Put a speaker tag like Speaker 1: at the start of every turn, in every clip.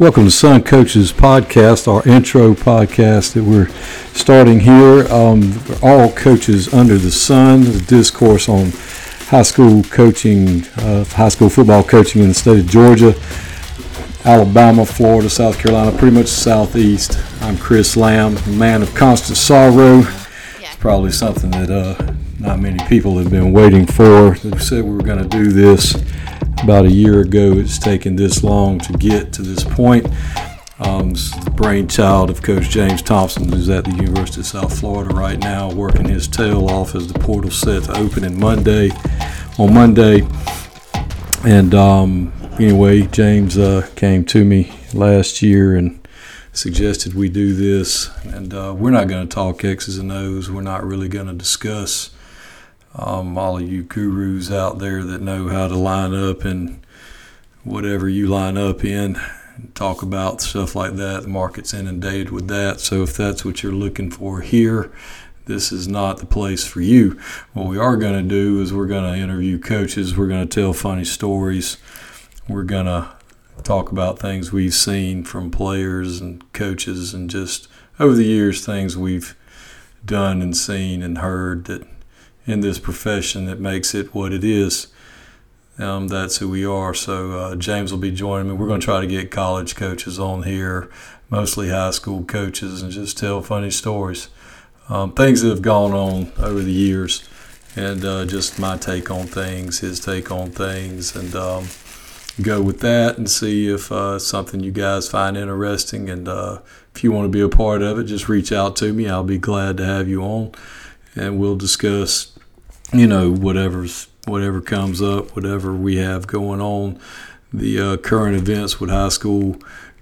Speaker 1: Welcome to Sun Coaches Podcast, our intro podcast that we're starting here. Um, all coaches under the sun, the discourse on high school coaching, uh, high school football coaching in the state of Georgia, Alabama, Florida, South Carolina, pretty much the southeast. I'm Chris Lamb, man of constant sorrow. Yeah. It's probably something that uh, not many people have been waiting for. We said we were going to do this about a year ago. It's taken this long to get to this point. Um, it's the brainchild of Coach James Thompson, who's at the University of South Florida right now, working his tail off as the portal set to open in Monday, on Monday. And um, anyway, James uh, came to me last year and suggested we do this. And uh, we're not going to talk X's and O's. We're not really going to discuss um, all of you gurus out there that know how to line up and whatever you line up in, talk about stuff like that. The market's inundated with that. So if that's what you're looking for here, this is not the place for you. What we are going to do is we're going to interview coaches. We're going to tell funny stories. We're going to talk about things we've seen from players and coaches and just over the years things we've done and seen and heard that in this profession that makes it what it is. Um, that's who we are. So uh, James will be joining me. We're going to try to get college coaches on here, mostly high school coaches, and just tell funny stories, um, things that have gone on over the years, and uh, just my take on things, his take on things, and um, go with that and see if uh, something you guys find interesting. And uh, if you want to be a part of it, just reach out to me. I'll be glad to have you on, and we'll discuss you know whatever's whatever comes up, whatever we have going on, the uh, current events with high school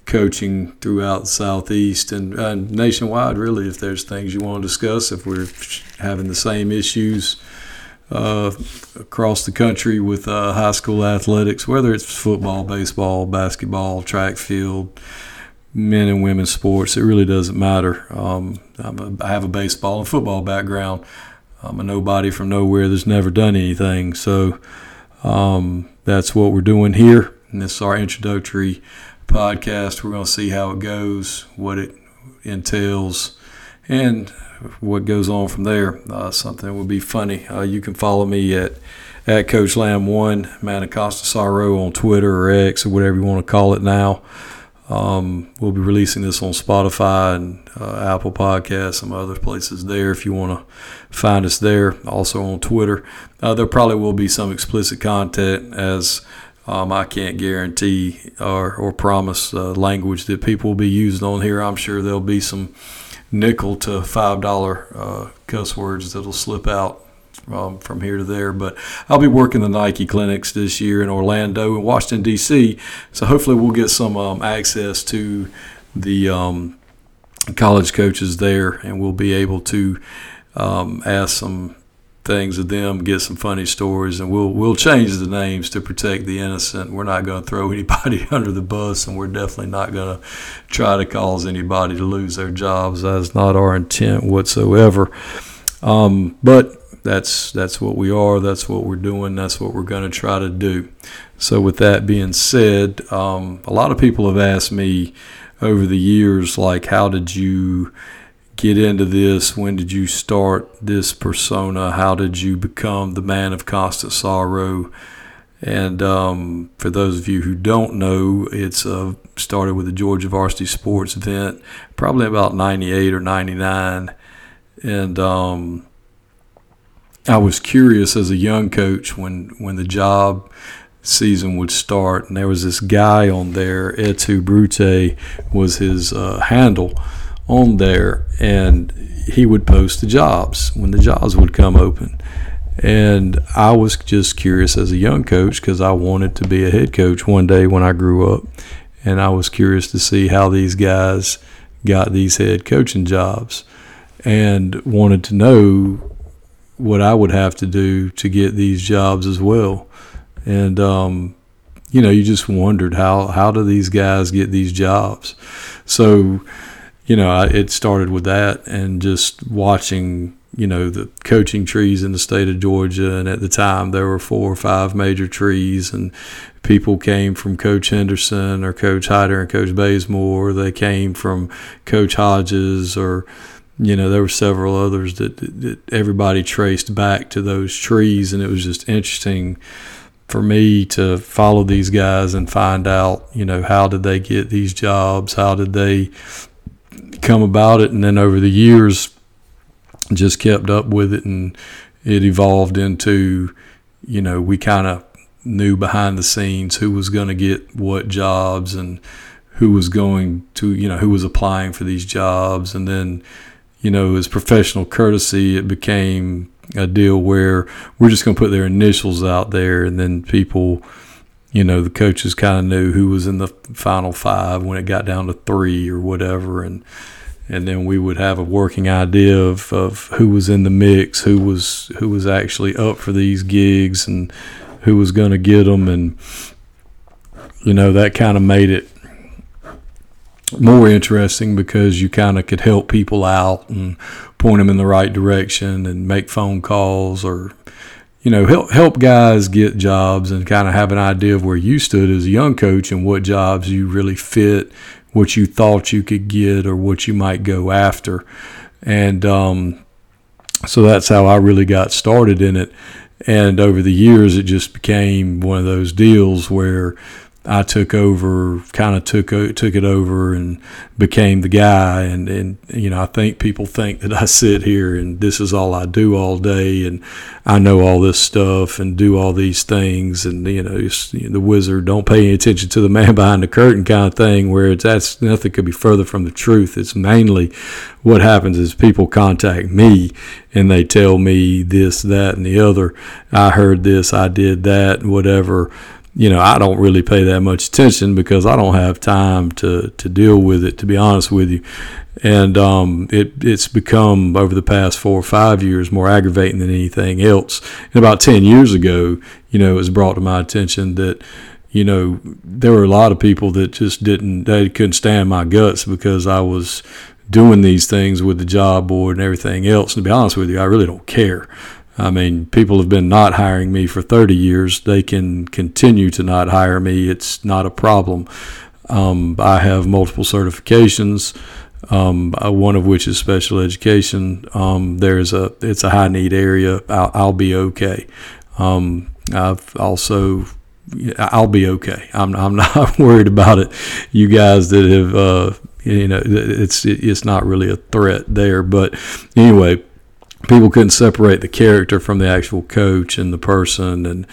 Speaker 1: coaching throughout the southeast and uh, nationwide. Really, if there's things you want to discuss, if we're having the same issues. Uh, across the country with uh, high school athletics, whether it's football, baseball, basketball, track field, men and women's sports, it really doesn't matter. Um, a, I have a baseball and football background. I'm a nobody from nowhere that's never done anything. So um, that's what we're doing here. And this is our introductory podcast. We're going to see how it goes, what it entails, and what goes on from there. Uh, something will be funny. Uh, you can follow me at at Coach Lamb One, Manacosta Sorrow on Twitter or X or whatever you want to call it now. Um, we'll be releasing this on Spotify and uh, Apple Podcasts, some other places there if you want to find us there. Also on Twitter. Uh, there probably will be some explicit content as um, I can't guarantee or, or promise uh, language that people will be using on here. I'm sure there'll be some nickel to $5 uh, cuss words that'll slip out um, from here to there. But I'll be working the Nike clinics this year in Orlando and Washington D.C. So hopefully we'll get some um, access to the um, college coaches there, and we'll be able to um, ask some things of them, get some funny stories, and we'll we'll change the names to protect the innocent. We're not going to throw anybody under the bus, and we're definitely not going to try to cause anybody to lose their jobs. That's not our intent whatsoever. Um, but that's that's what we are. That's what we're doing. That's what we're going to try to do. So, with that being said, um, a lot of people have asked me over the years, like, how did you get into this? When did you start this persona? How did you become the man of constant sorrow? And um, for those of you who don't know, it's uh, started with the Georgia Varsity Sports event, probably about 98 or 99. And um, I was curious as a young coach when when the job season would start, and there was this guy on there, Etu Brute was his uh, handle on there, and he would post the jobs when the jobs would come open. And I was just curious as a young coach because I wanted to be a head coach one day when I grew up. And I was curious to see how these guys got these head coaching jobs and wanted to know what I would have to do to get these jobs as well. And um, you know, you just wondered how how do these guys get these jobs? So, you know, I, it started with that and just watching you know the coaching trees in the state of Georgia, and at the time there were four or five major trees, and people came from Coach Henderson or Coach Hyder and Coach Bazemore. They came from Coach Hodges or you know there were several others that, that everybody traced back to those trees, and it was just interesting for me to follow these guys and find out, you know, how did they get these jobs? How did they come about it? And then over the years, just kept up with it and it evolved into, you know, we kind of knew behind the scenes who was going to get what jobs and who was going to, you know, who was applying for these jobs. And then, you know, as professional courtesy, it became a deal where we're just going to put their initials out there, and then people, you know, the coaches kind of knew who was in the final five when it got down to three or whatever, and and then we would have a working idea of, of who was in the mix, who was who was actually up for these gigs, and who was going to get them, and you know that kind of made it more interesting because you kind of could help people out and point them in the right direction and make phone calls or you know help help guys get jobs and kind of have an idea of where you stood as a young coach and what jobs you really fit what you thought you could get or what you might go after. And um, so that's how I really got started in it. And over the years it just became one of those deals where I took over, kind of took took it over, and became the guy. And and you know, I think people think that I sit here and this is all I do all day, and I know all this stuff and do all these things, and you know, the wizard don't pay any attention to the man behind the curtain kind of thing. Where it's that's nothing could be further from the truth. It's mainly what happens is people contact me and they tell me this, that, and the other. I heard this, I did that, whatever you know, I don't really pay that much attention because I don't have time to, to deal with it, to be honest with you. And um, it, it's become, over the past four or five years, more aggravating than anything else. And about 10 years ago, you know, it was brought to my attention that, you know, there were a lot of people that just didn't, they couldn't stand my guts because I was doing these things with the job board and everything else. And to be honest with you, I really don't care. I mean, people have been not hiring me for 30 years. They can continue to not hire me. It's not a problem. Um, I have multiple certifications, um, uh, one of which is special education. Um, there's a it's a high need area. I'll, I'll be okay. Um, I've also I'll be okay. I'm I'm not worried about it. You guys that have uh, you know it's it's not really a threat there. But anyway, people couldn't separate the character from the actual coach and the person and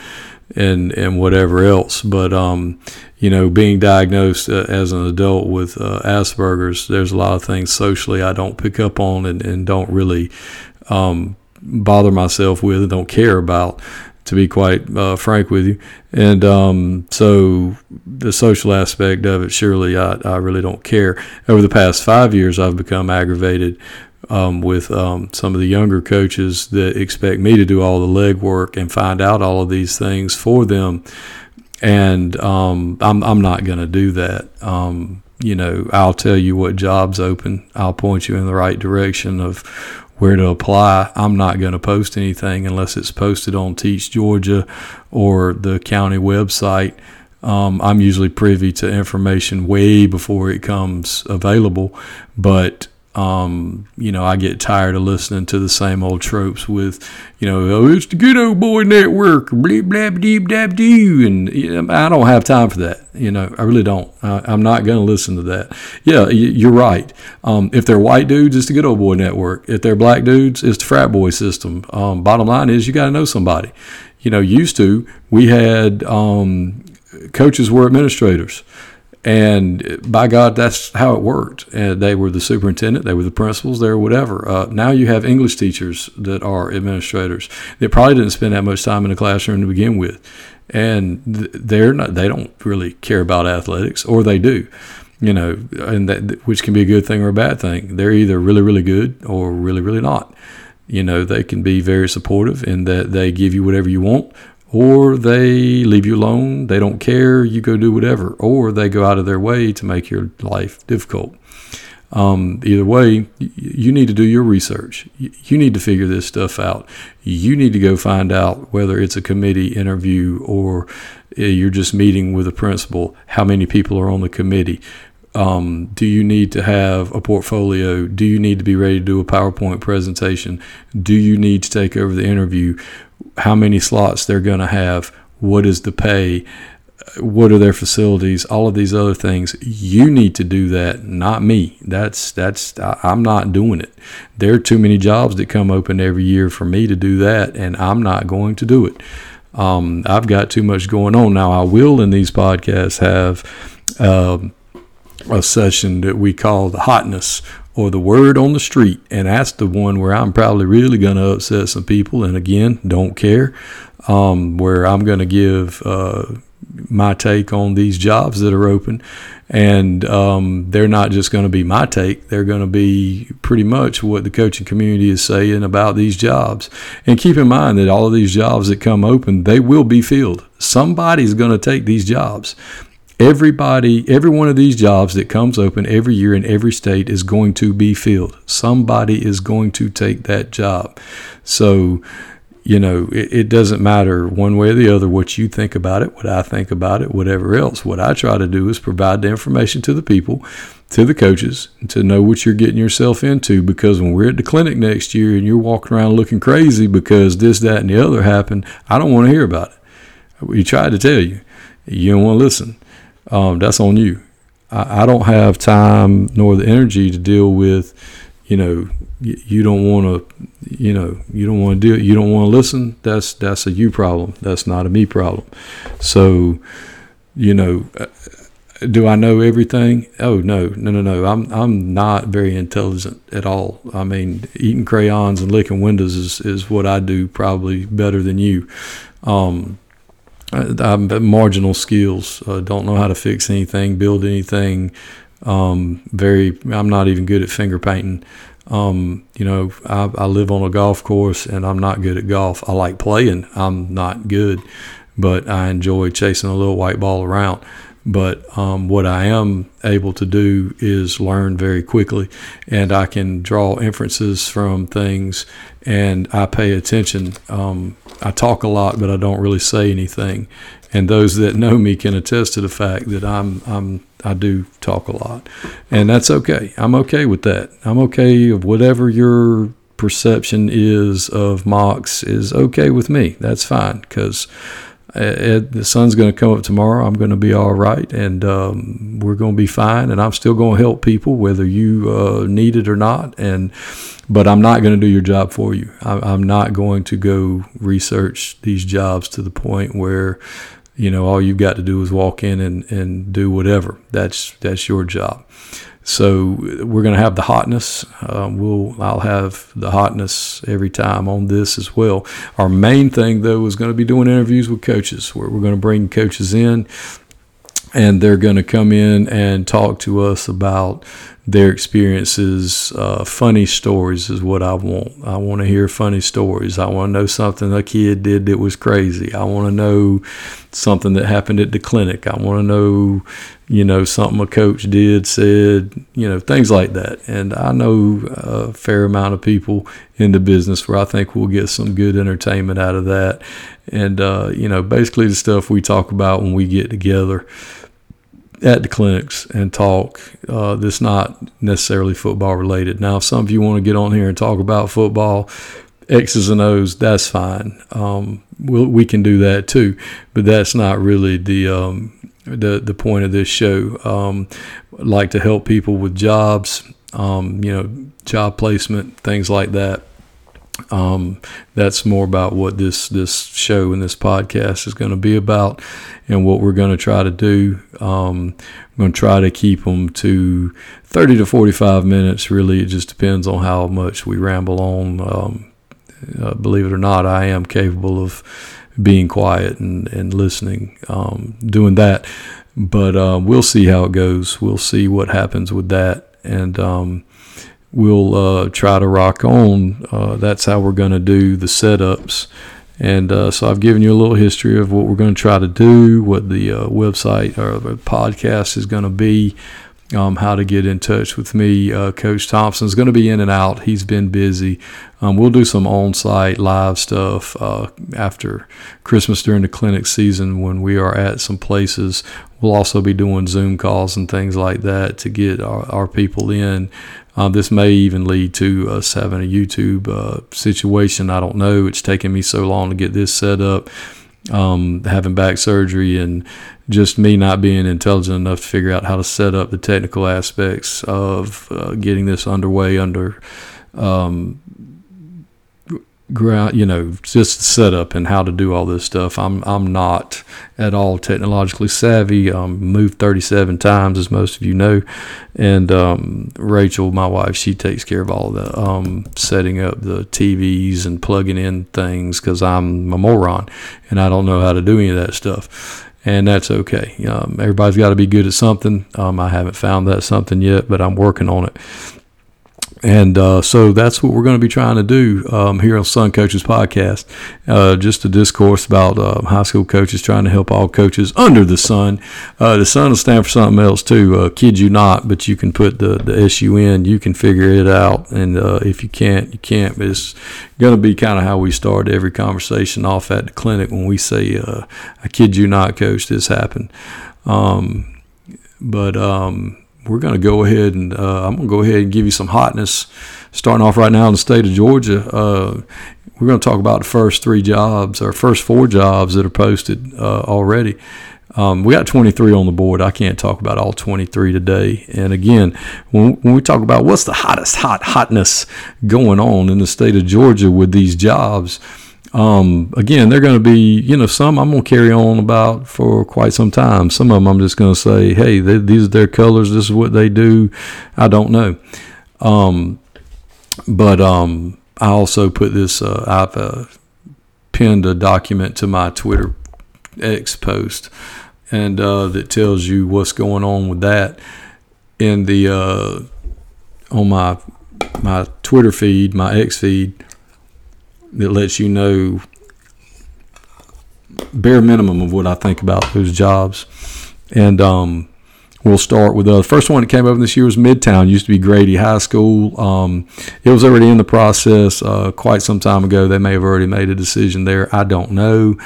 Speaker 1: and and whatever else. But um, you know, being diagnosed uh, as an adult with uh, Asperger's, there's a lot of things socially I don't pick up on and, and don't really um, bother myself with and don't care about. To be quite uh, frank with you, and um, so the social aspect of it, surely I, I really don't care. Over the past five years, I've become aggravated um, with um, some of the younger coaches that expect me to do all the legwork and find out all of these things for them. And um, I'm, I'm not going to do that. Um, you know, I'll tell you what jobs open. I'll point you in the right direction of where to apply. I'm not going to post anything unless it's posted on Teach Georgia or the county website. Um, I'm usually privy to information way before it comes available, but um, you know, I get tired of listening to the same old tropes with, you know, oh, it's the good old boy network, blah, blah, blah, blah, blah, and I don't have time for that. You know, I really don't. I, am not going to listen to that. Yeah, you're right. Um, if they're white dudes, it's the good old boy network. If they're black dudes, it's the frat boy system. Um, bottom line is you got to know somebody. You know, used to, we had um, coaches were administrators. And by God, that's how it worked. And they were the superintendent, they were the principals, they were whatever. Uh, now you have English teachers that are administrators. They probably didn't spend that much time in the classroom to begin with, and they're not. They don't really care about athletics, or they do. You know, and that which can be a good thing or a bad thing. They're either really, really good or really, really not. You know, they can be very supportive in that they give you whatever you want, or they leave you alone, they don't care, you go do whatever, or they go out of their way to make your life difficult. Um, either way, you need to do your research. You need to figure this stuff out. You need to go find out whether it's a committee interview or uh, you're just meeting with a principal, how many people are on the committee. Um, do you need to have a portfolio? Do you need to be ready to do a PowerPoint presentation? Do you need to take over the interview? How many slots they're going to have? What is the pay? what are their facilities, all of these other things. You need to do that, not me. That's that's I'm not doing it. There are too many jobs that come open every year for me to do that, and I'm not going to do it. Um, I've got too much going on now. I will in these podcasts have um, a session that we call the hotness or the word on the street, and that's the one where I'm probably really going to upset some people. And again, don't care. Um, where I'm going to give uh, my take on these jobs that are open. And um, they're not just going to be my take, they're going to be pretty much what the coaching community is saying about these jobs. And keep in mind that all of these jobs that come open, they will be filled. Somebody's going to take these jobs. Everybody, every one of these jobs that comes open every year in every state is going to be filled. Somebody is going to take that job. So, you know, it, it, doesn't matter one way or the other what you think about it, what I think about it, whatever else. What I try to do is provide the information to the people, to the coaches, to know what you're getting yourself into. Because when we're at the clinic next year and you're walking around looking crazy because this, that, and the other happened, I don't want to hear about it. We tried to tell you, you don't want to listen. Um, that's on you. I, I don't have time nor the energy to deal with you know you, don't want to you know you don't want to do it you don't want to listen that's that's a you problem that's not a me problem so you know uh, do I know everything? Oh no, no, no, no. I'm I'm not very intelligent at all. I mean, eating crayons and licking windows is, is what I do probably better than you. Um, I'm marginal skills. Uh, don't know how to fix anything, build anything. Um, very, I'm not even good at finger painting. Um, you know, I, I, live on a golf course and I'm not good at golf. I like playing. I'm not good, but I enjoy chasing a little white ball around. But um, what I am able to do is learn very quickly, and I can draw inferences from things, and I pay attention. Um, I talk a lot, but I don't really say anything. And those that know me can attest to the fact that I'm I'm I do talk a lot, and that's okay. I'm okay with that. I'm okay of whatever your perception is of Mox is okay with me. That's fine because the sun's going to come up tomorrow. I'm going to be all right, and um, we're going to be fine. And I'm still going to help people, whether you uh, need it or not. And but I'm not going to do your job for you. I, I'm not going to go research these jobs to the point where you know all you've got to do is walk in and, and do whatever that's that's your job so we're going to have the hotness. Um, we'll i'll have the hotness every time on this as well. Our main thing though is going to be doing interviews with coaches where we're going to bring coaches in and they're going to come in and talk to us about their experiences. Uh, funny stories is what I want. I want to hear funny stories. I want to know something a kid did that was crazy. I want to know something that happened at the clinic. I want to know, you know, something a coach did, said, you know, things like that. And I know a fair amount of people in the business where I think we'll get some good entertainment out of that. And, uh, you know, basically the stuff we talk about when we get together at the clinics and talk uh, that's not necessarily football related. Now, if some of you want to get on here and talk about football, X's and O's, that's fine. Um, we'll, we can do that too, but that's not really the um, the the point of this show. Um, like to help people with jobs, um, you know, job placement, things like that. Um, that's more about what this this show and this podcast is going to be about, and what we're going to try to do. Um, I'm going to try to keep them to 30 to 45 minutes. Really, it just depends on how much we ramble on. Um, uh, believe it or not, I am capable of being quiet and and listening, um, doing that. But uh, we'll see how it goes. We'll see what happens with that, and um, we'll uh, try to rock on. Uh, that's how we're going to do the setups. And uh, so I've given you a little history of what we're going to try to do, what the uh, website or the podcast is going to be. um, how to get in touch with me. Uh, Coach Thompson's going to be in and out. He's been busy. Um, we'll do some on site live stuff uh, after Christmas during the clinic season when we are at some places. We'll also be doing Zoom calls and things like that to get our, our people in. Uh, this may even lead to us having a YouTube uh, situation. I don't know. It's taken me so long to get this set up. Um, having back surgery and just me not being intelligent enough to figure out how to set up the technical aspects of uh, getting this underway under um, ground, you know, just setup and how to do all this stuff. I'm I'm not at all technologically savvy. Um, moved 37 times, as most of you know, and um, Rachel, my wife, she takes care of all the um, setting up the TVs and plugging in things because I'm a moron and I don't know how to do any of that stuff. And that's okay. Um, everybody's got to be good at something. Um, I haven't found that something yet, but I'm working on it. And uh, so that's what we're going to be trying to do um, here on Sun Coaches Podcast. Uh, just a discourse about uh, high school coaches trying to help all coaches under the sun. Uh, the sun will stand for something else too. Uh, kid you not, but you can put the, the SU in. You can figure it out. And uh, if you can't, you can't. But it's going to be kind of how we start every conversation off at the clinic when we say, "I kid you not, coach, this happened." Um, but um, we're going to go ahead and uh, I'm going to go ahead and give you some hotness. Starting off right now in the state of Georgia, uh, we're going to talk about the first three jobs or first four jobs that are posted uh, already. Um, we got 23 on the board. I can't talk about all 23 today. And again, when, when we talk about what's the hottest hot hotness going on in the state of Georgia with these jobs, um, again, they're going to be, you know, some I'm going to carry on about for quite some time. Some of them I'm just going to say, hey, they, these are their colors. This is what they do. I don't know. Um, but um, I also put this, uh, I've uh, pinned a document to my Twitter X post and uh, that tells you what's going on with that in the uh, on my my Twitter feed, my X feed that lets you know bare minimum of what I think about those jobs. And um, we'll start with the first one that came open this year was Midtown. It used to be Grady High School. Um, it was already in the process uh, quite some time ago. They may have already made a decision there. I don't know.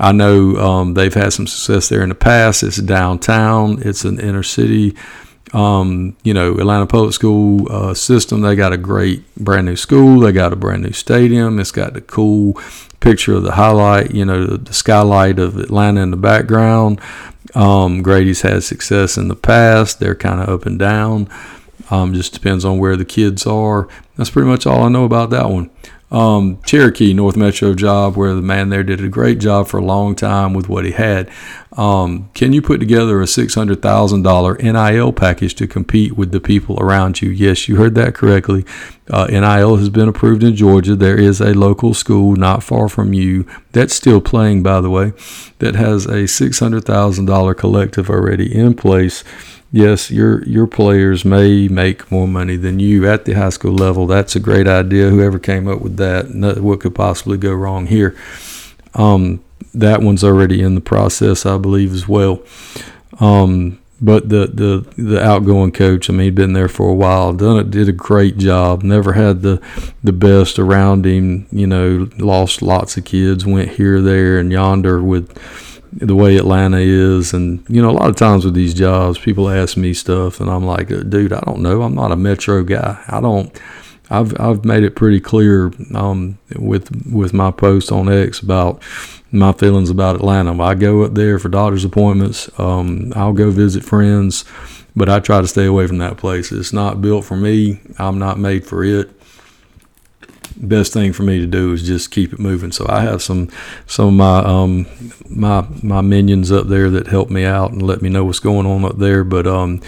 Speaker 1: I know um, they've had some success there in the past. It's downtown. It's an inner city um, you know, Atlanta Public School uh, system. They got a great brand new school. They got a brand new stadium. It's got the cool picture of the highlight, you know, the, the skylight of Atlanta in the background. Um, Grady's had success in the past. They're kind of up and down. Um, just depends on where the kids are. That's pretty much all I know about that one um, Cherokee North Metro job where the man there did a great job for a long time with what he had. Um, can you put together a $600,000 NIL package to compete with the people around you? Yes, you heard that correctly. Uh, NIL has been approved in Georgia. There is a local school not far from you that's still playing, by the way, that has a $600,000 collective already in place yes, your your players may make more money than you at the high school level. That's a great idea. Whoever came up with that, what could possibly go wrong here? Um, that one's already in the process, I believe, as well. Um, but the, the the outgoing coach, I mean, he'd been there for a while, done it, did a great job. Never had the the best around him. You know, lost lots of kids, went here, there, and yonder with the way Atlanta is. And, you know, a lot of times with these jobs, people ask me stuff, and I'm like, dude, I don't know. I'm not a metro guy. I don't. I've I've made it pretty clear um, with with my post on X about my feelings about Atlanta. I go up there for doctor's appointments. Um, I'll go visit friends, but I try to stay away from that place. It's not built for me. I'm not made for it best thing for me to do is just keep it moving. So I have some some of my um, my my minions up there that help me out and let me know what's going on up there. But um,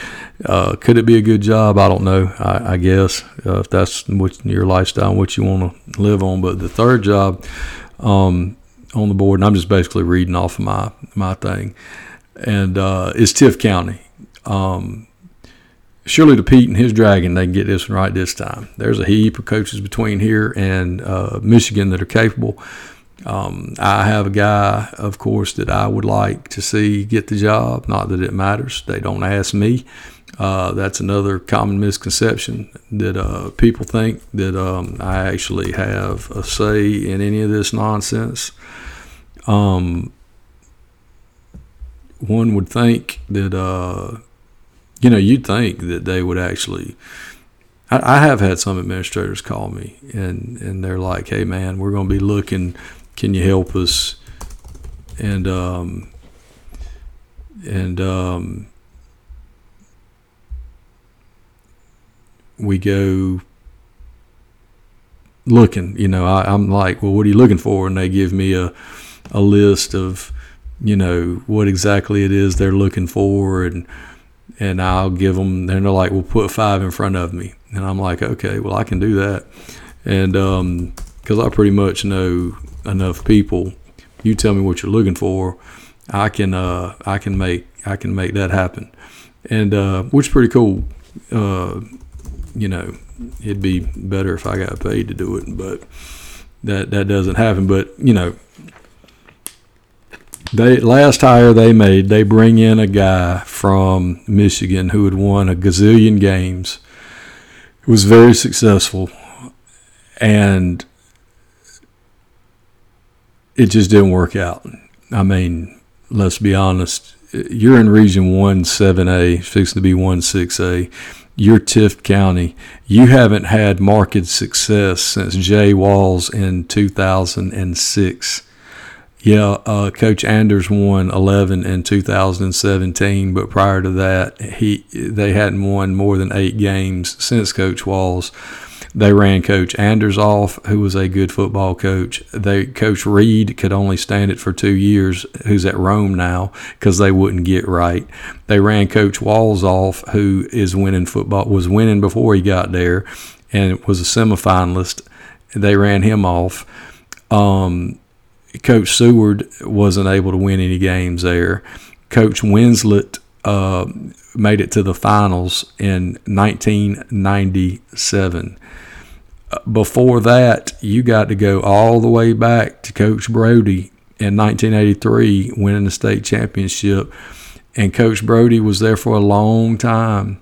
Speaker 1: uh, could it be a good job? I don't know. I, I guess uh, if that's what your lifestyle, what you want to live on. But the third job um, on the board, and I'm just basically reading off of my my thing, and uh, is Tift County. Um, surely to Pete and his dragon, they can get this one right this time. There's a heap of coaches between here and uh, Michigan that are capable. Um, I have a guy, of course, that I would like to see get the job. Not that it matters; they don't ask me. Uh, that's another common misconception that uh, people think that um, I actually have a say in any of this nonsense. Um, one would think that, uh, you know, you'd think that they would actually. I, I have had some administrators call me and, and they're like, hey, man, we're going to be looking. Can you help us? And, um, and, um, we go looking. You know, I, am like, well, what are you looking for? And they give me a a list of, you know, what exactly it is they're looking for, and and I'll give them. And they're like, well, put five in front of me, and I'm like, okay, well, I can do that, and um because I pretty much know enough people. You tell me what you're looking for, I can uh, I can make I can make that happen, and uh, which is pretty cool. Uh, you know, it'd be better if I got paid to do it, but that that doesn't happen. But you know, they last hire they made, they bring in a guy from Michigan who had won a gazillion games, was very successful, and it just didn't work out. I mean, let's be honest. You're in Region One Seven A, fixing to be One Six A You're Tift County, you haven't had market success since Jay Walls in 2006. Yeah, uh, Coach Anders won 11 in 2017, but prior to that, he they hadn't won more than eight games since Coach Walls. They ran Coach Anders off, who was a good football coach. They Coach Reid could only stand it for two years, who's at Rome now, because they wouldn't get right. They ran Coach Walls off, who is winning football, was winning before he got there, and was a semifinalist. They ran him off. Um, Coach Seward wasn't able to win any games there. Coach Winslet uh, made it to the finals in 1997 before that, you got to go all the way back to Coach Brody in 1983, winning the state championship. And Coach Brody was there for a long time.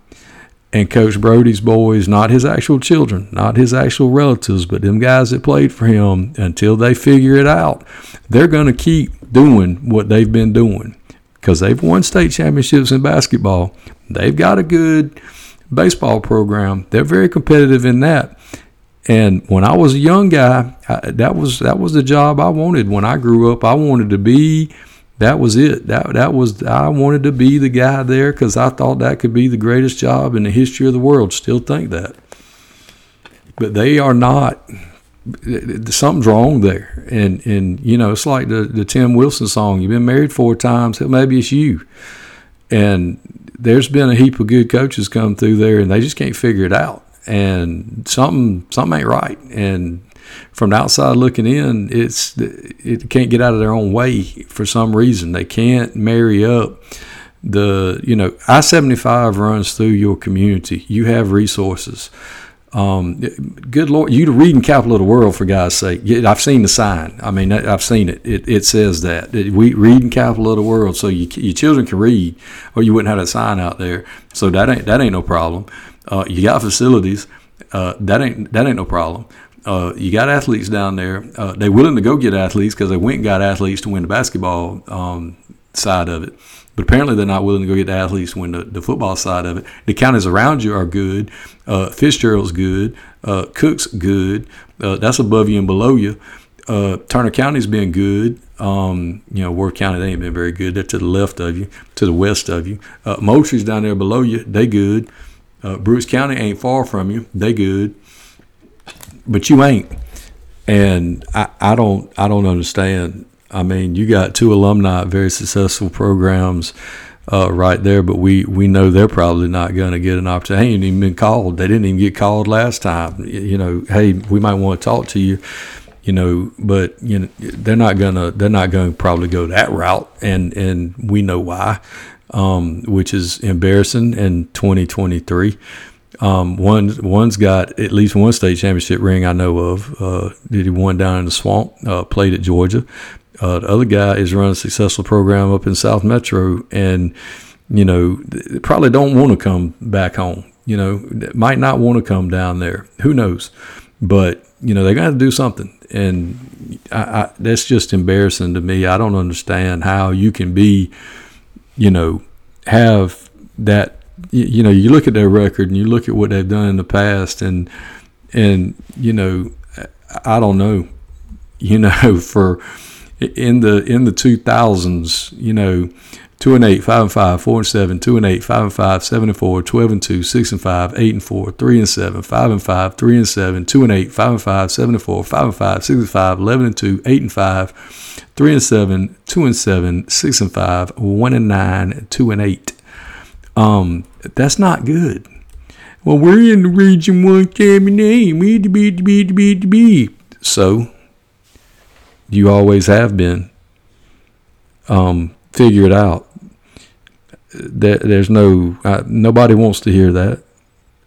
Speaker 1: And Coach Brody's boys, not his actual children, not his actual relatives, but them guys that played for him, until they figure it out, they're going to keep doing what they've been doing because they've won state championships in basketball. They've got a good baseball program. They're very competitive in that. And when I was a young guy, I, that was that was the job I wanted. When I grew up, I wanted to be. That was it. That that was I wanted to be the guy there because I thought that could be the greatest job in the history of the world. Still think that, but they are not. Something's wrong there, and and you know it's like the the Tim Wilson song. You've been married four times. Maybe it's you, and there's been a heap of good coaches come through there, and they just can't figure it out and something something ain't right. And from the outside looking in, it's it can't get out of their own way for some reason. They can't marry up the you know I seventy five runs through your community. You have resources. Um, good Lord, you the reading capital of the world for God's sake. I've seen the sign. I mean, I've seen it. It, it says that we reading capital of the world, so you, your children can read, or you wouldn't have that sign out there. So that ain't that ain't no problem. Uh, you got facilities. Uh, that ain't that ain't no problem. Uh, you got athletes down there. Uh, they're willing to go get athletes because they went and got athletes to win the basketball um, side of it. But apparently, they're not willing to go get the athletes to win the, the football side of it. The counties around you are good. Uh, Fitzgerald's good. Uh, Cook's good. that's above you and below you. Turner County's been good. Um, you know, Worth County, they ain't been very good. They're to the left of you, to the west of you. Uh, Moultrie's down there below you. They good. Uh, Bruce County ain't far from you. They good, but you ain't. And I, I don't I don't understand. I mean, you got two alumni, very successful programs uh, right there, but we, we know they're probably not going to get an opportunity. They ain't even been called. They didn't even get called last time. You know, hey, we might want to talk to you. You know, but you know they're not gonna they're not going to probably go that route, and and we know why um, which is embarrassing in 2023. Um, one one's got at least one state championship ring I know of. Uh, did he won down in the swamp? Uh, played at Georgia. Uh, the other guy is running a successful program up in South Metro, and you know, probably don't want to come back home. You know, might not want to come down there. Who knows? But you know, they got to do something, and I, I, that's just embarrassing to me. I don't understand how you can be, you know, have that. You, you know, you look at their record and you look at what they've done in the past, and and you know, I don't know, you know, for in the in the two thousands, you know, two and eight, five and five, four and seven, two and eight, five and five, seven and four, twelve and two, six and five, eight and four, three and seven, five and five, three and seven, two and eight, five and five, seven and four, five and five, six and five, eleven and two, eight and five, three and seven, two and seven, six and five, one and nine, two and eight. Um, that's not good. Well, we're in the region one cabinet. We to be to be to be to be. So you always have been. Um, figure it out there, there's no uh, nobody wants to hear that.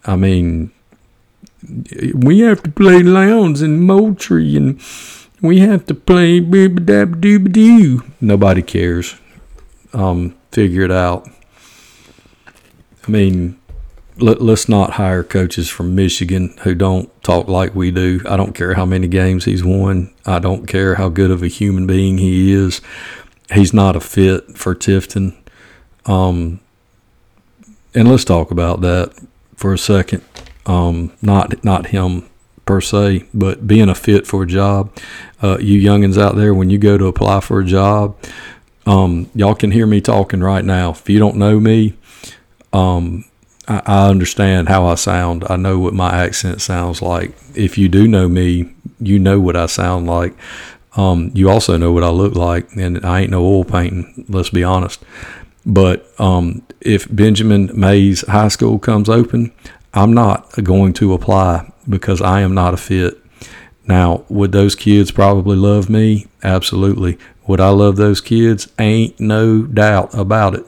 Speaker 1: I mean, we have to play Lowndes and Moultrie and we have to play doo. Nobody cares. Um, figure it out. I mean, let, us not hire coaches from Michigan who don't talk like we do. I don't care how many games he's won. I don't care how good of a human being he is. He's not a fit for Tifton. Um, and let's talk about that for a second. Um, not not him per se, but being a fit for a job. Uh, you youngins out there, when you go to apply for a job, um, y'all can hear me talking right now. If you don't know me, um, I, I, understand how I sound. I know what my accent sounds like. If you do know me, you know what I sound like. Um, you also know what I look like, and I ain't no oil painting. Let's be honest. But um, if Benjamin Mays High School comes open, I'm not going to apply because I am not a fit. Now, would those kids probably love me? Absolutely. Would I love those kids? Ain't no doubt about it.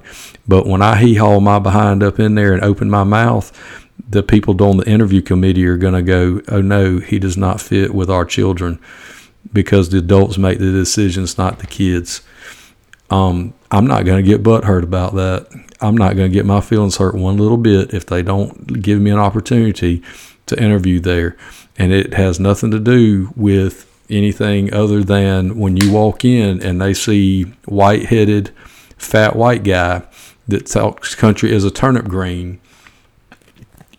Speaker 1: But when I hee haul my behind up in there and open my mouth, the people on the interview committee are going to go, oh no, he does not fit with our children because the adults make the decisions, not the kids. Um, I'm not going to get butt hurt about that. I'm not going to get my feelings hurt one little bit if they don't give me an opportunity to interview there. And it has nothing to do with anything other than when you walk in and they see white headed, fat white guy that talks country as a turnip green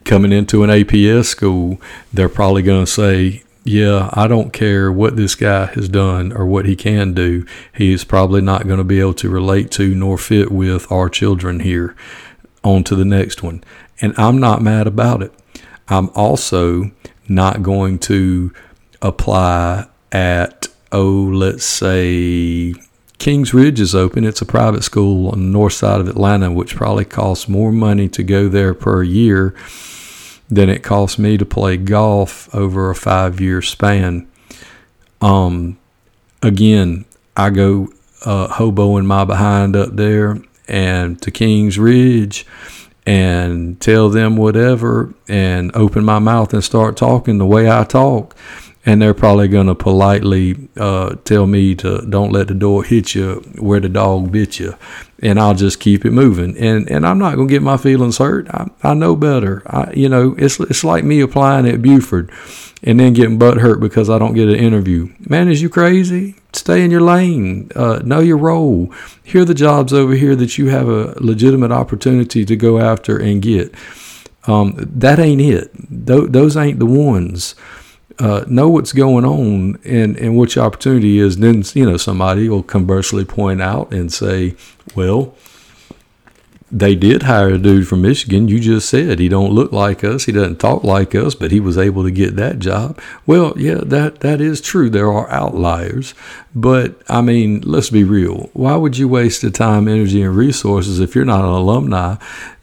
Speaker 1: coming into an APS school, they're probably going to say, yeah, I don't care what this guy has done or what he can do. He is probably not going to be able to relate to nor fit with our children here. On to the next one. And I'm not mad about it. I'm also not going to apply at, oh, let's say Kings Ridge is open. It's a private school on the north side of Atlanta, which probably costs more money to go there per year than it costs me to play golf over a five year span. Um, again, I go uh, hoboing my behind up there and to Kings Ridge and tell them whatever and open my mouth and start talking the way I talk. And they're probably going to politely uh, tell me to don't let the door hit you where the dog bit you and I'll just keep it moving. And and I'm not gonna get my feelings hurt. I, I know better. I you know it's it's like me applying at Buford and then getting butt hurt because I don't get an interview. Man, is you crazy? Stay in your lane. Uh, know your role. Here are the jobs over here that you have a legitimate opportunity to go after and get. Um, that ain't it. Th- those ain't the ones uh, know what's going on and, and what your opportunity is. then, you know, somebody will conversely point out and say, well, they did hire a dude from Michigan. You just said he don't look like us. He doesn't talk like us, but he was able to get that job. Well, yeah, that that is true. There are outliers, but I mean, let's be real. Why would you waste the time, energy, and resources if you're not an alumni?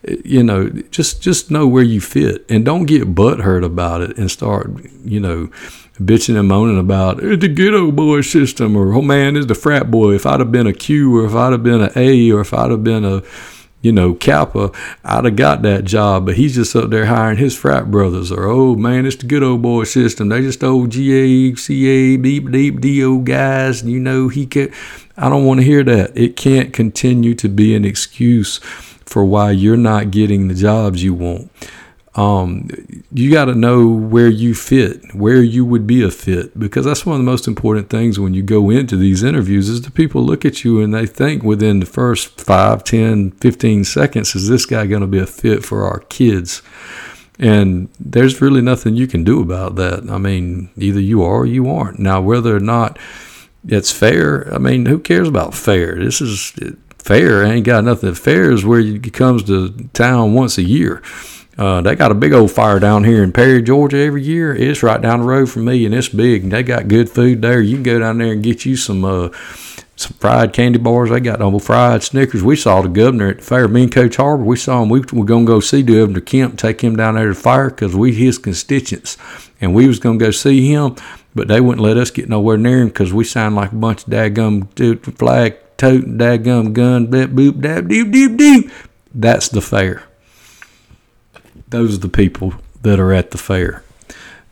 Speaker 1: You know, just just know where you fit, and don't get butthurt about it and start, you know bitching and moaning about it's the ghetto boy system or oh man, it's the frat boy. If I'd have been a Q or if I'd have been an A or if I'd have been a you know, Kappa, I'd have got that job. But he's just up there hiring his frat brothers. Or, oh man, it's the good old boy system. They just old GA, CA, deep, deep, DO guys. You know, he can. I don't want to hear that. It can't continue to be an excuse for why you're not getting the jobs you want. Um, you got to know where you fit, where you would be a fit, because that's one of the most important things when you go into these interviews is the people look at you and they think within the first 5, 10, 15 seconds, is this guy going to be a fit for our kids? And there's really nothing you can do about that. I mean, either you are or you aren't. Now, whether or not it's fair, I mean, who cares about fair? This is fair. Ain't got nothing. Fair is where you comes to town once a year. Uh, they got a big old fire down here in Perry, Georgia every year. It's right down the road from me, and it's big. And they got good food there. You can go down there and get you some uh, some fried candy bars. They got double fried Snickers. We saw the governor at the fair. Me and Coach Harbor, we saw him. We were going to go see the Governor Kemp, take him down there to the fire because we his constituents, and we was going to go see him. But they wouldn't let us get nowhere near him because we sound like a bunch of dadgum flag toting, dadgum gun, blip, boop, dab, doop, doop, doop. That's the fair those are the people that are at the fair.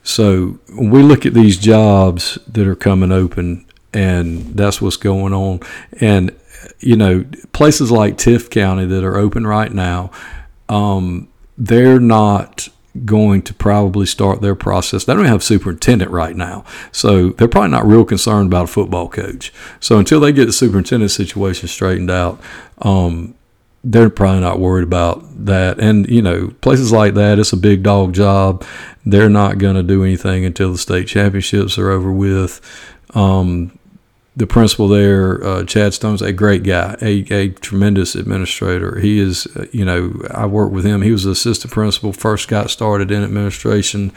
Speaker 1: So when we look at these jobs that are coming open, and that's what's going on, and you know places like Tift County that are open right now, um, they're not going to probably start their process. They don't have superintendent right now, so they're probably not real concerned about a football coach. So until they get the superintendent situation straightened out, um, they're probably not worried about that. And, you know, places like that, it's a big dog job. They're not going to do anything until the state championships are over with. Um, the principal there, uh, Chad Stone's a great guy, a, a tremendous administrator. He is, uh, you know, I worked with him. He was assistant principal, first got started in administration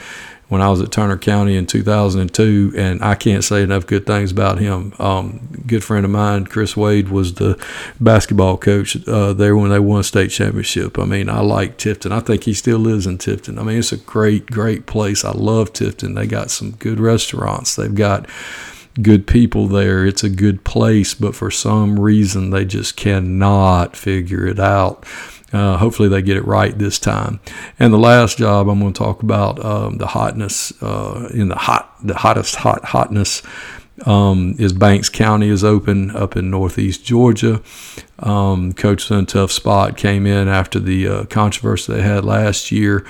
Speaker 1: when I was at Turner County in 2002, and I can't say enough good things about him. Um, good friend of mine, Chris Wade, was the basketball coach uh, there when they won state championship. I mean, I like Tifton. I think he still lives in Tifton. I mean, it's a great, great place. I love Tifton. They got some good restaurants. They've got good people there. It's a good place, but for some reason they just cannot figure it out. Uh, hopefully they get it right this time. And the last job I'm going to talk about um, the hotness uh, in the hot, the hottest hot hotness um, is Banks County is open up in northeast Georgia. Um, Coach Tough Spot came in after the uh, controversy they had last year.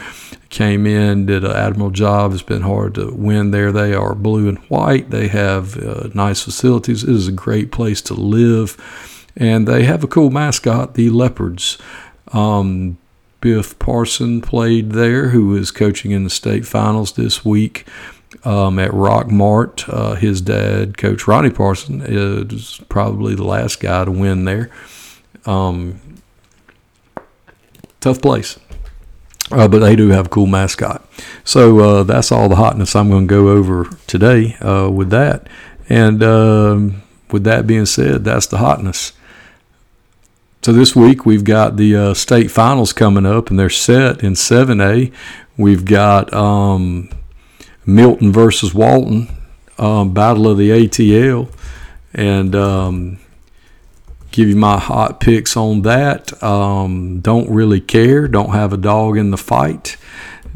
Speaker 1: Came in, did an admirable job. It's been hard to win there. They are blue and white. They have uh, nice facilities. It is a great place to live. And they have a cool mascot, the Leopards. Um, Biff Parson played there, who is coaching in the state finals this week um, at Rockmart. Uh, his dad, Coach Ronnie Parson, is probably the last guy to win there. Um, tough place. Uh, but they do have a cool mascot. So uh, that's all the hotness I'm going to go over today uh, with that. And um, with that being said, that's the hotness. So this week we've got the uh, state finals coming up, and they're set in 7A. We've got um, Milton versus Walton, um, Battle of the ATL, and um, give you my hot picks on that. Um, don't really care. Don't have a dog in the fight.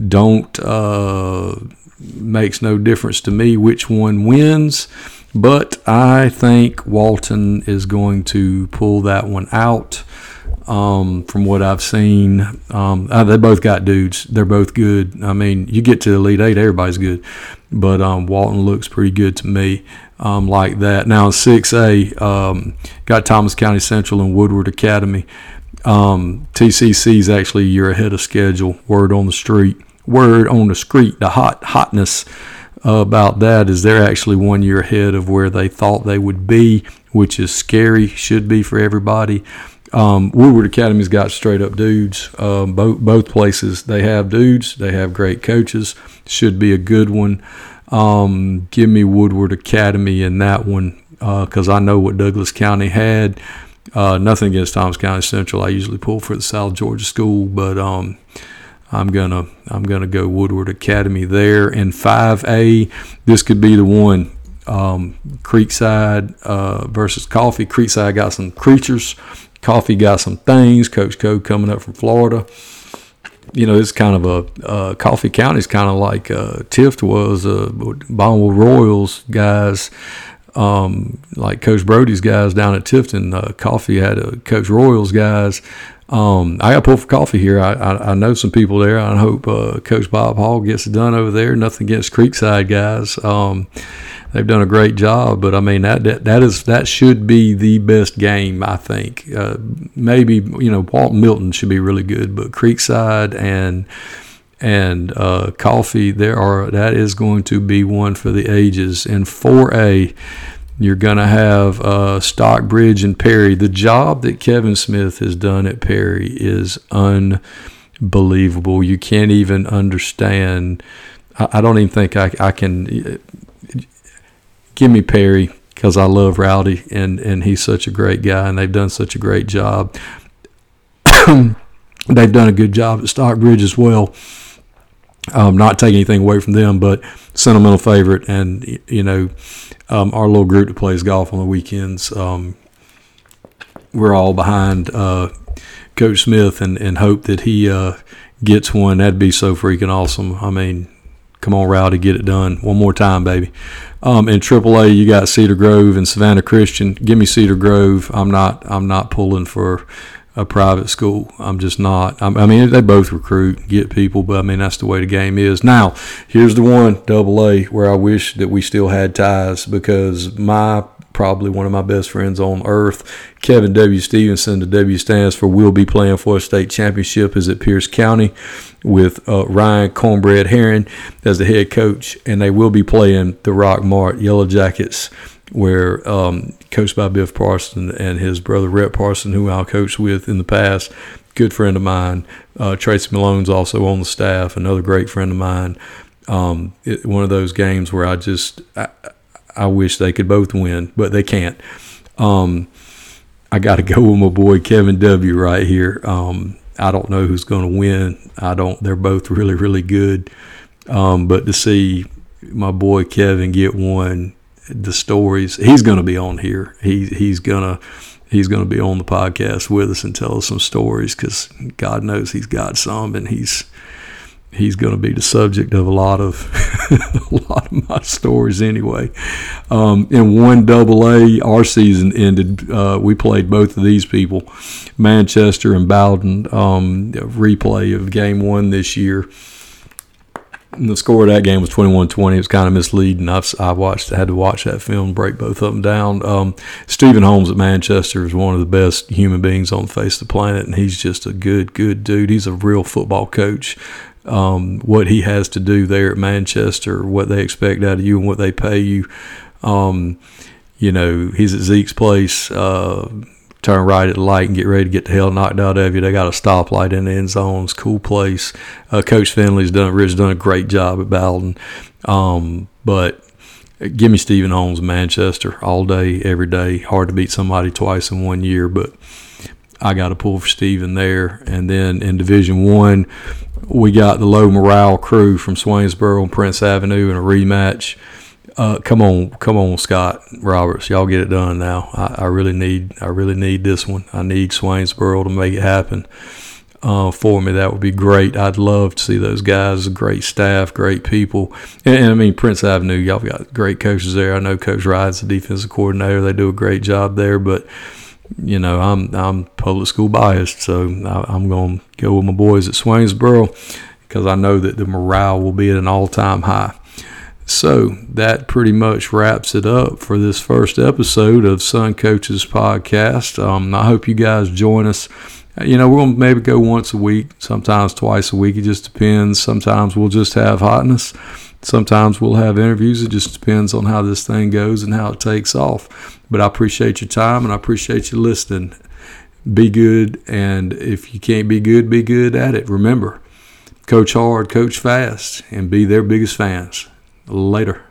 Speaker 1: Don't uh, makes no difference to me which one wins. But I think Walton is going to pull that one out. Um, from what I've seen, um, uh, they both got dudes. They're both good. I mean, you get to Elite Eight, everybody's good, but um, Walton looks pretty good to me. Um, like that. Now in 6A, um, got Thomas County Central and Woodward Academy. Um, TCC is actually a year ahead of schedule. Word on the street. Word on the street. The hot hotness about that is they're actually one year ahead of where they thought they would be, which is scary, should be for everybody. Um, Woodward Academy's got straight up dudes. Um, both both places they have dudes. They have great coaches. Should be a good one. Um, give me Woodward Academy in that one because uh, I know what Douglas County had. Uh, nothing against Thomas County Central. I usually pull for the South Georgia School, but um, I'm gonna I'm gonna go Woodward Academy there in 5A. This could be the one. Um, Creekside uh, versus Coffee. Creekside got some creatures. Coffee got some things. Coach Code coming up from Florida. You know, it's kind of a uh, Coffee County is kind of like uh, Tift was. Uh, Bonwood Royals guys, um, like Coach Brody's guys down at Tifton. Uh, Coffee had a Coach Royals guys Um, I got pulled for coffee here. I, I, I, know some people there. I hope uh, Coach Bob Hall gets it done over there. Nothing against Creekside guys. Um, they've done a great job, but I mean that, that that is that should be the best game. I think uh, maybe you know Walton Milton should be really good, but Creekside and and uh, Coffee there are that is going to be one for the ages. In 4A, you're going to have uh, Stockbridge and Perry. The job that Kevin Smith has done at Perry is unbelievable. You can't even understand. I, I don't even think I, I can. Give me Perry because I love Rowdy and, and he's such a great guy and they've done such a great job. they've done a good job at Stockbridge as well. Um, not taking anything away from them, but sentimental favorite, and you know, um, our little group that plays golf on the weekends, um, we're all behind uh, Coach Smith and, and hope that he uh, gets one. That'd be so freaking awesome. I mean, come on, Rowdy, get it done one more time, baby. Um, in AAA, you got Cedar Grove and Savannah Christian. Give me Cedar Grove. I'm not. I'm not pulling for a private school. I'm just not. I mean, they both recruit, get people, but I mean that's the way the game is. Now, here's the one double A where I wish that we still had ties because my probably one of my best friends on earth, Kevin W. Stevenson. The W stands for will be playing for a state championship is at Pierce County with uh, Ryan Cornbread Herring as the head coach, and they will be playing the Rockmart Yellow Jackets where um, coached by Biff Parson and his brother Rhett Parson, who I coached with in the past, good friend of mine. Uh, Tracy Malone's also on the staff, another great friend of mine. Um, it, one of those games where I just I, I, wish they could both win, but they can't. Um, I got to go with my boy Kevin W. right here. Um, I don't know who's going to win. I don't. They're both really really good, um, but to see my boy Kevin get one the stories. He's going to be on here. He he's gonna he's going to be on the podcast with us and tell us some stories because God knows he's got some, and he's he's going to be the subject of a lot of a lot of my stories anyway. Um, in one double A, our season ended. Uh, we played both of these people, Manchester and Bowdon. Um, replay of game one this year the score of that game was 21-20. It was kind of misleading. I've I watched had to watch that film, break both of them down. Um, Stephen Holmes at Manchester is one of the best human beings on the face of the planet, and he's just a good, good dude. He's a real football coach. Um, what he has to do there at Manchester, what they expect out of you, and what they pay you. Um, you know, he's at Zeke's place. Uh, turn right at the light and get ready to get the hell knocked out of you. They got a stoplight in the end zones, cool place. Uh, Coach Finley's done, Rich done a great job at Bowdon. Um, but give me Stephen Holmes, Manchester, all day, every day. Hard to beat somebody twice in one year, but I got to pull for Stephen there. And then in Division One, we got the low morale crew from Swainsboro and Prince Avenue in a rematch. Uh, come on, come on, Scott Roberts, y'all get it done now. I, I, really need, I really need this one. I need Swainsboro to make it happen uh, for me. That would be great. I'd love to see those guys. Great staff, great people, and, and, I mean Prince Avenue. Y'all got great coaches there. I know Coach Ryan's the defensive coordinator. They do a great job there, but you know I'm I'm public school biased, so I, I'm going to go with my boys at Swainsboro because I know that the morale will be at an all time high. So that pretty much wraps it up for this first episode of Sun Coaches Podcast. Um, I hope you guys join us. You know, we're going to maybe go once a week, sometimes twice a week. It just depends. Sometimes we'll just have hotness. Sometimes we'll have interviews. It just depends on how this thing goes and how it takes off. But I appreciate your time and I appreciate you listening. Be good. And if you can't be good, be good at it. Remember, coach hard, coach fast, and be their biggest fans. Later.